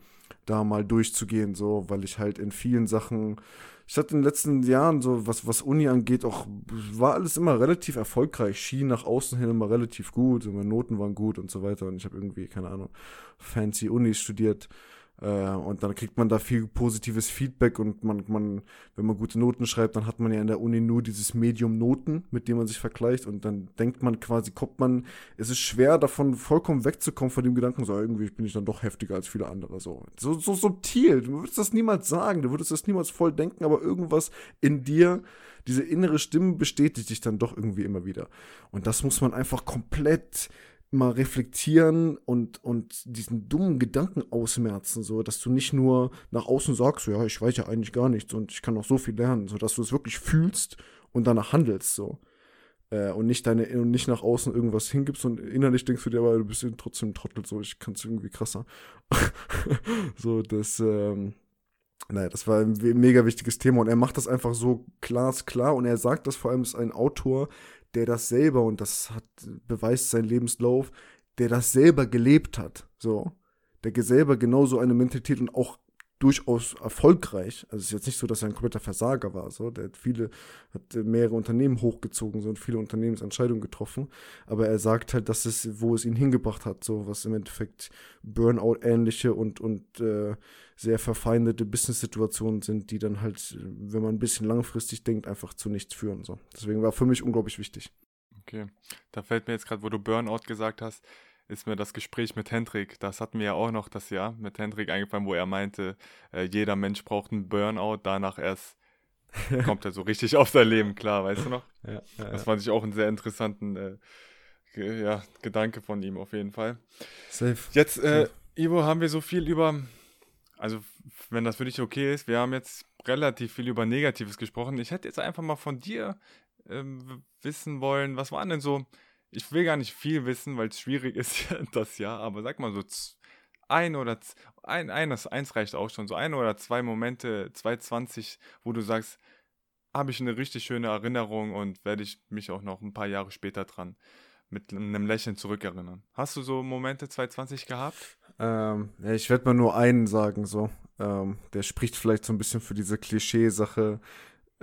da mal durchzugehen, so, weil ich halt in vielen Sachen ich hatte in den letzten Jahren so, was, was Uni angeht, auch, war alles immer relativ erfolgreich, schien nach außen hin immer relativ gut, meine Noten waren gut und so weiter. Und ich habe irgendwie, keine Ahnung, fancy Unis studiert und dann kriegt man da viel positives Feedback und man, man, wenn man gute Noten schreibt, dann hat man ja in der Uni nur dieses Medium Noten, mit dem man sich vergleicht und dann denkt man quasi, kommt man, es ist schwer davon vollkommen wegzukommen von dem Gedanken, so irgendwie bin ich dann doch heftiger als viele andere, so. So, so subtil, du würdest das niemals sagen, du würdest das niemals voll denken, aber irgendwas in dir, diese innere Stimme bestätigt dich dann doch irgendwie immer wieder. Und das muss man einfach komplett mal reflektieren und, und diesen dummen Gedanken ausmerzen, so dass du nicht nur nach außen sagst, ja, ich weiß ja eigentlich gar nichts und ich kann noch so viel lernen, so dass du es wirklich fühlst und danach handelst, so. Äh, und nicht deine, und nicht nach außen irgendwas hingibst und innerlich denkst du dir, aber du bist trotzdem ein Trottel, so, ich kann es irgendwie krasser. so, das, ähm, naja, das war ein mega wichtiges Thema und er macht das einfach so glasklar und er sagt das vor allem ist ein Autor, der das selber, und das hat, beweist sein Lebenslauf, der das selber gelebt hat, so, der selber genauso eine Mentalität und auch durchaus erfolgreich. Also es ist jetzt nicht so, dass er ein kompletter Versager war. So, der hat viele, hat mehrere Unternehmen hochgezogen, so und viele Unternehmensentscheidungen getroffen. Aber er sagt halt, dass es, wo es ihn hingebracht hat, so was im Endeffekt Burnout-ähnliche und und äh, sehr verfeindete Business-Situationen sind, die dann halt, wenn man ein bisschen langfristig denkt, einfach zu nichts führen. So. Deswegen war für mich unglaublich wichtig. Okay, da fällt mir jetzt gerade, wo du Burnout gesagt hast, ist mir das Gespräch mit Hendrik, das hatten wir ja auch noch das Jahr mit Hendrik eingefallen, wo er meinte, äh, jeder Mensch braucht einen Burnout, danach erst kommt er so richtig auf sein Leben klar, weißt du noch? Ja, ja, das fand ich auch einen sehr interessanten äh, ja, Gedanke von ihm auf jeden Fall. Safe. Jetzt, äh, Safe. Ivo, haben wir so viel über, also wenn das für dich okay ist, wir haben jetzt relativ viel über Negatives gesprochen. Ich hätte jetzt einfach mal von dir ähm, wissen wollen, was waren denn so ich will gar nicht viel wissen, weil es schwierig ist das Jahr, aber sag mal so ein oder ein, eines, eins reicht auch schon, so ein oder zwei Momente 2020, wo du sagst, habe ich eine richtig schöne Erinnerung und werde ich mich auch noch ein paar Jahre später dran mit einem Lächeln zurückerinnern. Hast du so Momente 2020 gehabt? Ähm, ja, ich werde mal nur einen sagen, so. Ähm, der spricht vielleicht so ein bisschen für diese Klischee-Sache,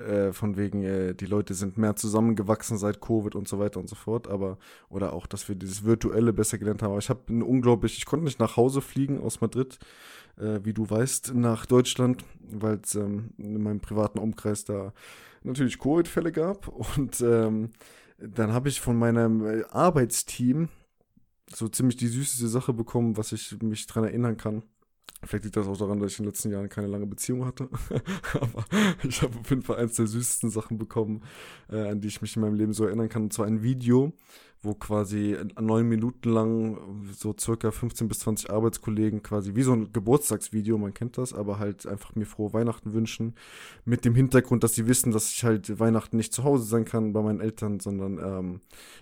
äh, von wegen, äh, die Leute sind mehr zusammengewachsen seit Covid und so weiter und so fort, aber, oder auch, dass wir dieses Virtuelle besser gelernt haben. Aber ich habe unglaublich, ich konnte nicht nach Hause fliegen aus Madrid, äh, wie du weißt, nach Deutschland, weil es ähm, in meinem privaten Umkreis da natürlich Covid-Fälle gab. Und ähm, dann habe ich von meinem äh, Arbeitsteam so ziemlich die süßeste Sache bekommen, was ich mich dran erinnern kann. Vielleicht liegt das auch daran, dass ich in den letzten Jahren keine lange Beziehung hatte. Aber ich habe auf jeden Fall eins der süßesten Sachen bekommen, äh, an die ich mich in meinem Leben so erinnern kann. Und zwar ein Video, wo quasi neun Minuten lang so circa 15 bis 20 Arbeitskollegen quasi wie so ein Geburtstagsvideo, man kennt das, aber halt einfach mir frohe Weihnachten wünschen. Mit dem Hintergrund, dass sie wissen, dass ich halt Weihnachten nicht zu Hause sein kann bei meinen Eltern, sondern ähm,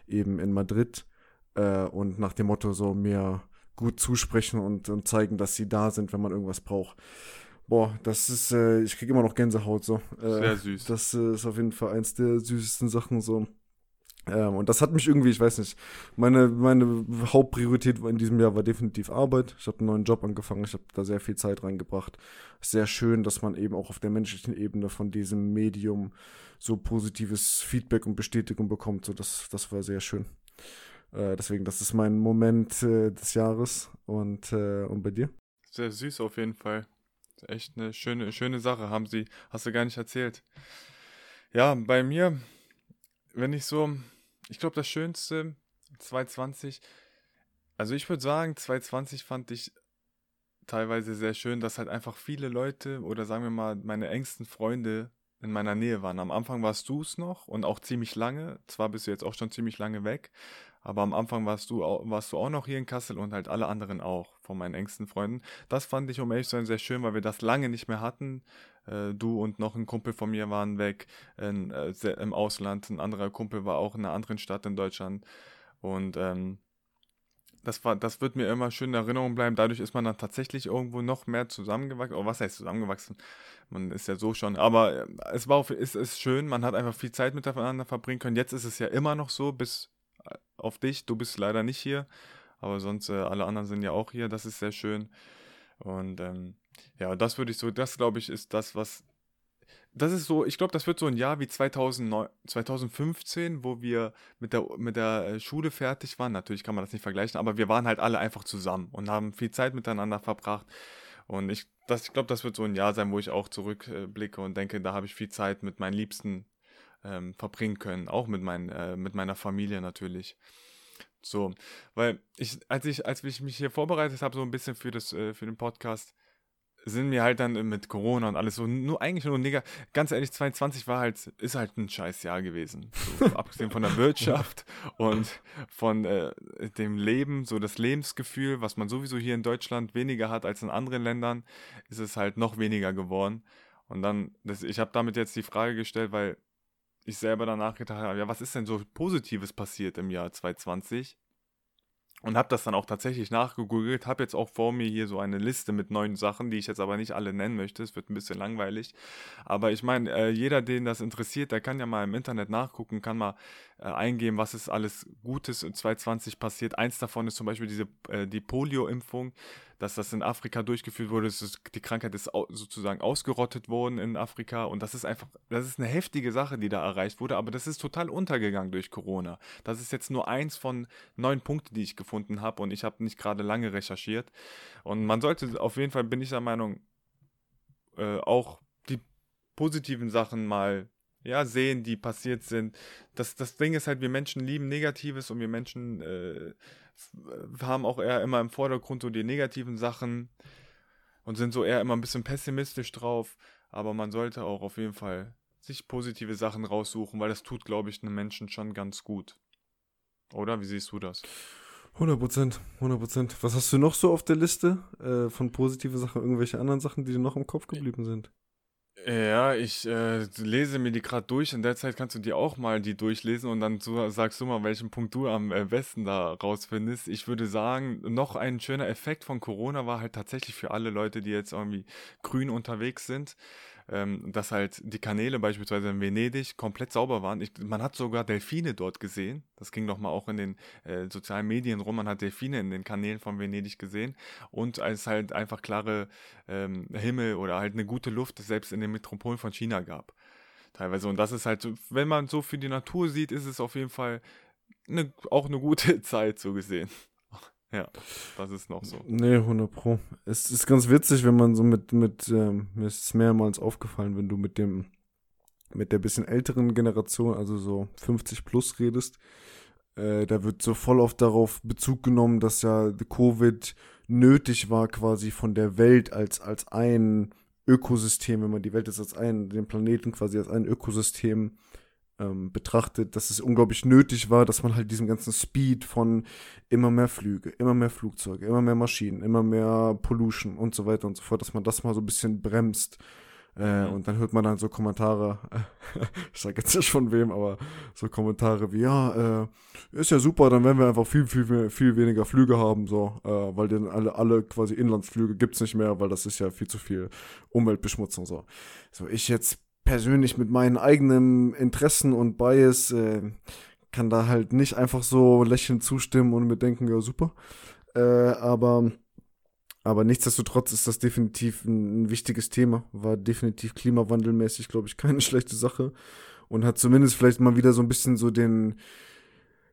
eben in Madrid. Äh, und nach dem Motto so mir gut zusprechen und, und zeigen, dass sie da sind, wenn man irgendwas braucht. Boah, das ist, äh, ich kriege immer noch Gänsehaut so. Äh, Sehr süß. Das äh, ist auf jeden Fall eins der süßesten Sachen so. Ähm, und das hat mich irgendwie, ich weiß nicht, meine, meine Hauptpriorität in diesem Jahr war definitiv Arbeit. Ich habe einen neuen Job angefangen, ich habe da sehr viel Zeit reingebracht. Sehr schön, dass man eben auch auf der menschlichen Ebene von diesem Medium so positives Feedback und Bestätigung bekommt. So, das, das war sehr schön. Äh, deswegen, das ist mein Moment äh, des Jahres. Und, äh, und bei dir? Sehr süß auf jeden Fall. Echt eine schöne, schöne Sache, haben sie, hast du gar nicht erzählt. Ja, bei mir, wenn ich so, ich glaube, das Schönste 2020, also ich würde sagen, 2020 fand ich teilweise sehr schön, dass halt einfach viele Leute oder sagen wir mal meine engsten Freunde in meiner Nähe waren. Am Anfang warst du es noch und auch ziemlich lange. Zwar bist du jetzt auch schon ziemlich lange weg, aber am Anfang warst du, warst du auch noch hier in Kassel und halt alle anderen auch von meinen engsten Freunden. Das fand ich, um ehrlich zu sein, sehr schön, weil wir das lange nicht mehr hatten. Äh, du und noch ein Kumpel von mir waren weg in, äh, im Ausland. Ein anderer Kumpel war auch in einer anderen Stadt in Deutschland. Und ähm, das, war, das wird mir immer schön in Erinnerung bleiben. Dadurch ist man dann tatsächlich irgendwo noch mehr zusammengewachsen. Oh, was heißt zusammengewachsen? Man ist ja so schon. Aber äh, es war auch, ist, ist schön. Man hat einfach viel Zeit miteinander verbringen können. Jetzt ist es ja immer noch so, bis auf dich. Du bist leider nicht hier. Aber sonst äh, alle anderen sind ja auch hier. Das ist sehr schön. Und ähm, ja, das würde ich so, das glaube ich, ist das, was das ist so, ich glaube, das wird so ein Jahr wie 2009, 2015, wo wir mit der, mit der äh, Schule fertig waren. Natürlich kann man das nicht vergleichen, aber wir waren halt alle einfach zusammen und haben viel Zeit miteinander verbracht. Und ich, ich glaube, das wird so ein Jahr sein, wo ich auch zurückblicke und denke, da habe ich viel Zeit mit meinen Liebsten ähm, verbringen können. Auch mit, mein, äh, mit meiner Familie natürlich. So, weil ich, als ich, als ich mich hier vorbereitet habe, so ein bisschen für das, äh, für den Podcast, sind mir halt dann mit Corona und alles so nur eigentlich nur Nigger. Ganz ehrlich, 22 war halt, ist halt ein scheiß Jahr gewesen. So, abgesehen von der Wirtschaft und von äh, dem Leben, so das Lebensgefühl, was man sowieso hier in Deutschland weniger hat als in anderen Ländern, ist es halt noch weniger geworden. Und dann, das, ich habe damit jetzt die Frage gestellt, weil ich selber danach gedacht habe, ja, was ist denn so Positives passiert im Jahr 2020? und habe das dann auch tatsächlich nachgegoogelt, habe jetzt auch vor mir hier so eine Liste mit neuen Sachen, die ich jetzt aber nicht alle nennen möchte, es wird ein bisschen langweilig, aber ich meine, äh, jeder, den das interessiert, der kann ja mal im Internet nachgucken, kann mal äh, eingeben, was ist alles Gutes in 2020 passiert. Eins davon ist zum Beispiel diese, äh, die Polio-Impfung, dass das in Afrika durchgeführt wurde. Ist, die Krankheit ist sozusagen ausgerottet worden in Afrika und das ist einfach, das ist eine heftige Sache, die da erreicht wurde, aber das ist total untergegangen durch Corona. Das ist jetzt nur eins von neun Punkten, die ich gefunden habe und ich habe nicht gerade lange recherchiert. Und man sollte auf jeden Fall, bin ich der Meinung, äh, auch die positiven Sachen mal ja, sehen, die passiert sind. Das, das Ding ist halt, wir Menschen lieben Negatives und wir Menschen äh, haben auch eher immer im Vordergrund so die negativen Sachen und sind so eher immer ein bisschen pessimistisch drauf. Aber man sollte auch auf jeden Fall sich positive Sachen raussuchen, weil das tut, glaube ich, einem Menschen schon ganz gut. Oder? Wie siehst du das? 100 Prozent, 100 Prozent. Was hast du noch so auf der Liste äh, von positive Sachen, irgendwelche anderen Sachen, die dir noch im Kopf geblieben sind? Ja, ich äh, lese mir die gerade durch. In der Zeit kannst du dir auch mal die durchlesen und dann so, sagst du mal, welchen Punkt du am äh, besten da rausfindest. Ich würde sagen, noch ein schöner Effekt von Corona war halt tatsächlich für alle Leute, die jetzt irgendwie grün unterwegs sind, ähm, dass halt die Kanäle beispielsweise in Venedig komplett sauber waren. Ich, man hat sogar Delfine dort gesehen. Das ging doch mal auch in den äh, sozialen Medien rum. Man hat Delfine in den Kanälen von Venedig gesehen. Und es halt einfach klare ähm, Himmel oder halt eine gute Luft, selbst in den Metropolen von China gab. Teilweise. Und das ist halt, wenn man so für die Natur sieht, ist es auf jeden Fall eine, auch eine gute Zeit so gesehen. Ja, das ist noch so. Nee, 100 Pro. Es ist ganz witzig, wenn man so mit, mit ähm, mir ist es mehrmals aufgefallen, wenn du mit dem, mit der bisschen älteren Generation, also so 50 plus redest, äh, da wird so voll oft darauf Bezug genommen, dass ja Covid nötig war quasi von der Welt als, als ein Ökosystem, wenn man die Welt jetzt als ein, den Planeten quasi als ein Ökosystem ähm, betrachtet, dass es unglaublich nötig war, dass man halt diesen ganzen Speed von immer mehr Flüge, immer mehr Flugzeuge, immer mehr Maschinen, immer mehr Pollution und so weiter und so fort, dass man das mal so ein bisschen bremst. Äh, mhm. Und dann hört man dann so Kommentare, ich sag jetzt nicht von wem, aber so Kommentare wie, ja, äh, ist ja super, dann werden wir einfach viel, viel, viel weniger Flüge haben, so, äh, weil dann alle, alle quasi Inlandsflüge gibt's nicht mehr, weil das ist ja viel zu viel Umweltbeschmutzung, so. So, ich jetzt persönlich mit meinen eigenen Interessen und Bias äh, kann da halt nicht einfach so lächelnd zustimmen und mir denken, ja super. Äh, aber, aber nichtsdestotrotz ist das definitiv ein, ein wichtiges Thema. War definitiv klimawandelmäßig, glaube ich, keine schlechte Sache. Und hat zumindest vielleicht mal wieder so ein bisschen so den,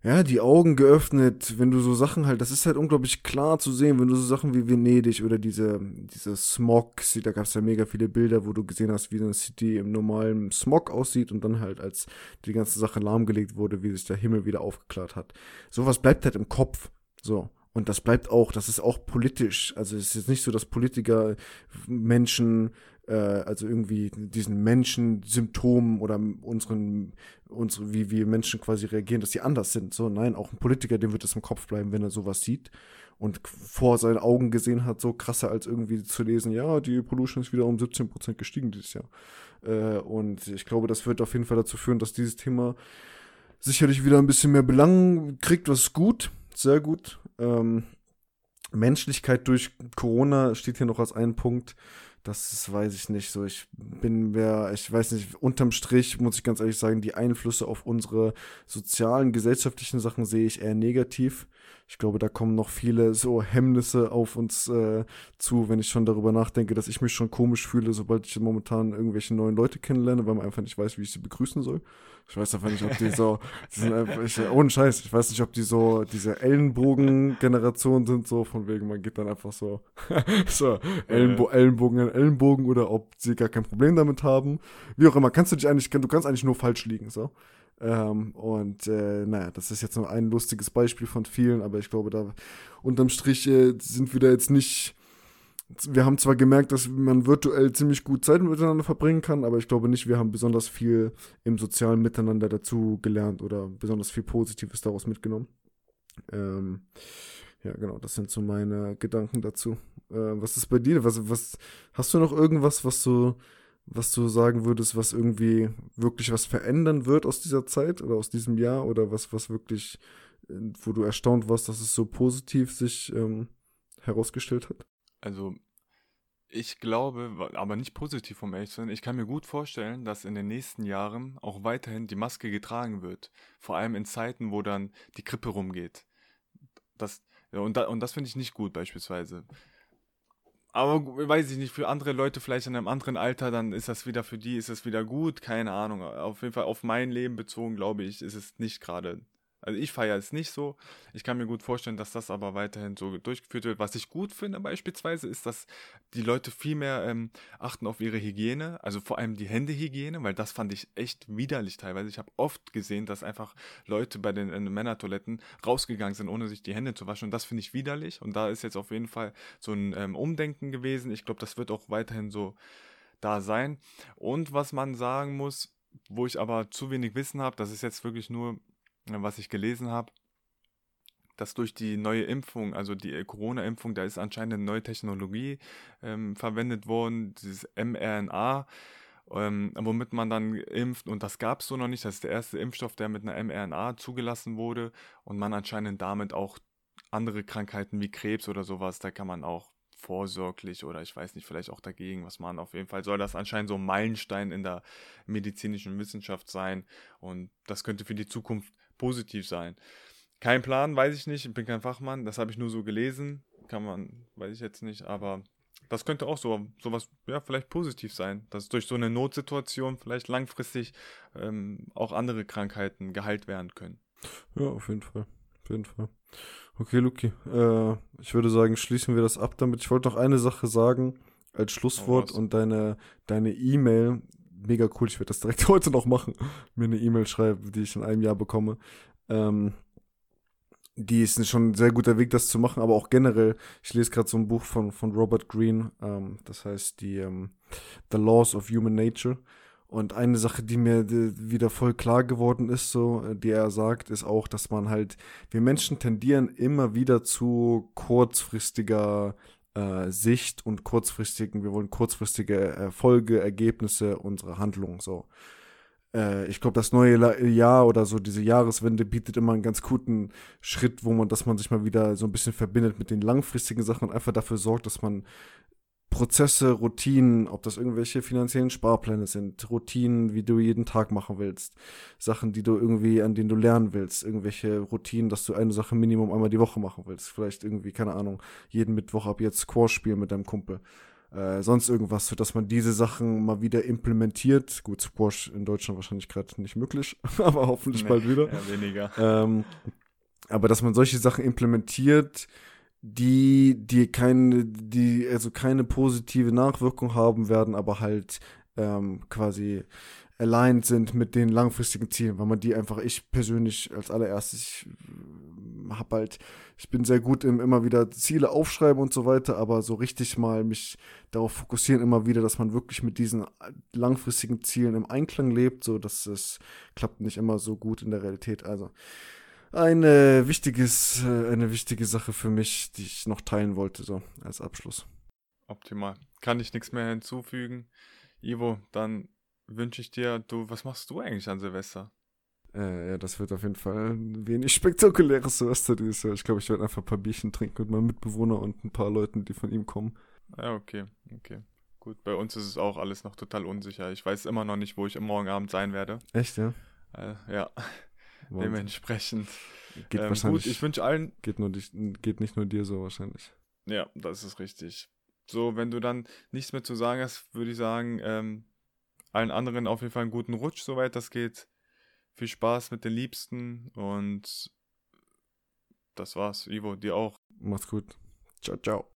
ja, die Augen geöffnet, wenn du so Sachen halt, das ist halt unglaublich klar zu sehen, wenn du so Sachen wie Venedig oder diese, diese Smog, da gab es ja mega viele Bilder, wo du gesehen hast, wie eine City im normalen Smog aussieht und dann halt, als die ganze Sache lahmgelegt wurde, wie sich der Himmel wieder aufgeklärt hat. Sowas bleibt halt im Kopf. So. Und das bleibt auch, das ist auch politisch. Also es ist jetzt nicht so, dass Politiker Menschen also irgendwie diesen Menschen Symptomen oder unseren, unsere, wie wir Menschen quasi reagieren, dass sie anders sind. So, nein, auch ein Politiker, dem wird es im Kopf bleiben, wenn er sowas sieht und vor seinen Augen gesehen hat, so krasser als irgendwie zu lesen, ja, die Pollution ist wieder um 17% gestiegen dieses Jahr. Äh, und ich glaube, das wird auf jeden Fall dazu führen, dass dieses Thema sicherlich wieder ein bisschen mehr Belang kriegt, was gut, sehr gut. Ähm, Menschlichkeit durch Corona steht hier noch als ein Punkt. Das weiß ich nicht so. Ich bin mir, ich weiß nicht, unterm Strich muss ich ganz ehrlich sagen, die Einflüsse auf unsere sozialen, gesellschaftlichen Sachen sehe ich eher negativ. Ich glaube, da kommen noch viele so Hemmnisse auf uns äh, zu, wenn ich schon darüber nachdenke, dass ich mich schon komisch fühle, sobald ich momentan irgendwelche neuen Leute kennenlerne, weil man einfach nicht weiß, wie ich sie begrüßen soll. Ich weiß einfach nicht, ob die so, die sind einfach, ich, ohne Scheiß, ich weiß nicht, ob die so diese Ellenbogen-Generation sind, so von wegen, man geht dann einfach so, so Ellenbo Ellenbogen an Ellenbogen oder ob sie gar kein Problem damit haben. Wie auch immer, kannst du dich eigentlich, du kannst eigentlich nur falsch liegen, so. Ähm, und äh, naja, das ist jetzt nur ein lustiges Beispiel von vielen, aber ich glaube, da unterm Strich äh, sind wir da jetzt nicht. Wir haben zwar gemerkt, dass man virtuell ziemlich gut Zeit miteinander verbringen kann, aber ich glaube nicht, wir haben besonders viel im sozialen Miteinander dazu gelernt oder besonders viel Positives daraus mitgenommen. Ähm, ja, genau, das sind so meine Gedanken dazu. Äh, was ist bei dir? Was, was, hast du noch irgendwas, was du was du sagen würdest, was irgendwie wirklich was verändern wird aus dieser Zeit oder aus diesem Jahr oder was, was wirklich, äh, wo du erstaunt warst, dass es so positiv sich ähm, herausgestellt hat? Also, ich glaube, aber nicht positiv vom ehrlich sein, ich kann mir gut vorstellen, dass in den nächsten Jahren auch weiterhin die Maske getragen wird. Vor allem in Zeiten, wo dann die Grippe rumgeht. Das, und, da, und das finde ich nicht gut beispielsweise. Aber weiß ich nicht, für andere Leute vielleicht in einem anderen Alter, dann ist das wieder für die, ist es wieder gut, keine Ahnung. Auf jeden Fall auf mein Leben bezogen, glaube ich, ist es nicht gerade also ich feiere es nicht so. Ich kann mir gut vorstellen, dass das aber weiterhin so durchgeführt wird. Was ich gut finde beispielsweise, ist, dass die Leute viel mehr ähm, achten auf ihre Hygiene, also vor allem die Händehygiene, weil das fand ich echt widerlich teilweise. Ich habe oft gesehen, dass einfach Leute bei den, den Männertoiletten rausgegangen sind, ohne sich die Hände zu waschen. Und das finde ich widerlich. Und da ist jetzt auf jeden Fall so ein ähm, Umdenken gewesen. Ich glaube, das wird auch weiterhin so da sein. Und was man sagen muss, wo ich aber zu wenig Wissen habe, das ist jetzt wirklich nur was ich gelesen habe, dass durch die neue Impfung, also die Corona-Impfung, da ist anscheinend eine neue Technologie ähm, verwendet worden, dieses mRNA, ähm, womit man dann impft. Und das gab es so noch nicht. Das ist der erste Impfstoff, der mit einer mRNA zugelassen wurde und man anscheinend damit auch andere Krankheiten wie Krebs oder sowas, da kann man auch vorsorglich oder ich weiß nicht, vielleicht auch dagegen was machen. Auf jeden Fall soll das anscheinend so ein Meilenstein in der medizinischen Wissenschaft sein und das könnte für die Zukunft positiv sein. Kein Plan, weiß ich nicht, ich bin kein Fachmann, das habe ich nur so gelesen, kann man, weiß ich jetzt nicht, aber das könnte auch so sowas, ja, vielleicht positiv sein, dass durch so eine Notsituation vielleicht langfristig ähm, auch andere Krankheiten geheilt werden können. Ja, auf jeden Fall, auf jeden Fall. Okay, Luki, äh, ich würde sagen, schließen wir das ab damit. Ich wollte noch eine Sache sagen als Schlusswort oh, und deine deine E-Mail, mega cool. Ich werde das direkt heute noch machen. Mir eine E-Mail schreiben, die ich in einem Jahr bekomme. Ähm, die ist schon ein sehr guter Weg, das zu machen, aber auch generell. Ich lese gerade so ein Buch von, von Robert Greene, ähm, das heißt die ähm, The Laws of Human Nature. Und eine Sache, die mir wieder voll klar geworden ist, so, äh, die er sagt, ist auch, dass man halt, wir Menschen tendieren immer wieder zu kurzfristiger äh, Sicht und kurzfristigen, wir wollen kurzfristige Erfolge, Ergebnisse unserer Handlungen so. Äh, ich glaube, das neue Jahr oder so diese Jahreswende bietet immer einen ganz guten Schritt, wo man, dass man sich mal wieder so ein bisschen verbindet mit den langfristigen Sachen und einfach dafür sorgt, dass man Prozesse, Routinen, ob das irgendwelche finanziellen Sparpläne sind, Routinen, wie du jeden Tag machen willst, Sachen, die du irgendwie, an denen du lernen willst, irgendwelche Routinen, dass du eine Sache Minimum einmal die Woche machen willst, vielleicht irgendwie, keine Ahnung, jeden Mittwoch ab jetzt Squash spielen mit deinem Kumpel. Äh, sonst irgendwas, sodass man diese Sachen mal wieder implementiert. Gut, Squash in Deutschland wahrscheinlich gerade nicht möglich, aber hoffentlich nee, bald wieder. Ja, weniger. Ähm, aber dass man solche Sachen implementiert, die, die keine, die also keine positive Nachwirkung haben werden, aber halt ähm, quasi aligned sind mit den langfristigen Zielen, weil man die einfach, ich persönlich als allererstes hab halt, ich bin sehr gut im immer wieder Ziele aufschreiben und so weiter, aber so richtig mal mich darauf fokussieren immer wieder, dass man wirklich mit diesen langfristigen Zielen im Einklang lebt, so dass es klappt nicht immer so gut in der Realität. Also ein äh, wichtiges, äh, eine wichtige Sache für mich, die ich noch teilen wollte, so als Abschluss. Optimal. Kann ich nichts mehr hinzufügen. Ivo, dann wünsche ich dir, du, was machst du eigentlich an Silvester? Äh, ja, das wird auf jeden Fall ein wenig spektakuläres Silvester dieses Jahr. Ich glaube, ich werde einfach ein paar Bierchen trinken mit meinem Mitbewohner und ein paar Leuten, die von ihm kommen. Ja, okay, okay. Gut, bei uns ist es auch alles noch total unsicher. Ich weiß immer noch nicht, wo ich morgen Abend sein werde. Echt, ja? Äh, ja. Wahnsinn. Dementsprechend. Geht Ähm, wahrscheinlich. gut, ich wünsche allen, geht, nur dich, geht nicht nur dir so wahrscheinlich. ja, das ist richtig. So, wenn du dann nichts mehr zu sagen hast, würde ich sagen, ähm, allen anderen auf jeden Fall einen guten Rutsch, soweit das geht. Viel Spaß mit den Liebsten und das war's. Ivo, dir auch. Macht's gut. Ciao, ciao.